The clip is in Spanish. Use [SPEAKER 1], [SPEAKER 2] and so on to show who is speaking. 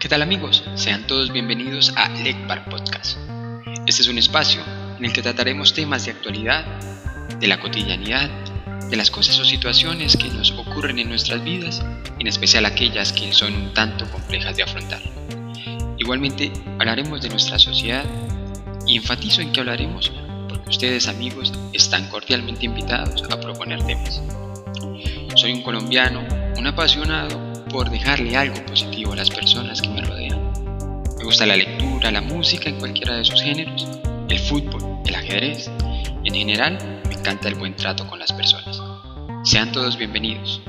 [SPEAKER 1] ¿Qué tal amigos? Sean todos bienvenidos a Lecbar Podcast. Este es un espacio en el que trataremos temas de actualidad, de la cotidianidad, de las cosas o situaciones que nos ocurren en nuestras vidas, en especial aquellas que son un tanto complejas de afrontar. Igualmente hablaremos de nuestra sociedad y enfatizo en que hablaremos porque ustedes amigos están cordialmente invitados a proponer temas. Soy un colombiano, un apasionado por dejarle algo positivo a las personas que gusta la lectura, la música en cualquiera de sus géneros, el fútbol, el ajedrez. En general, me encanta el buen trato con las personas. Sean todos bienvenidos.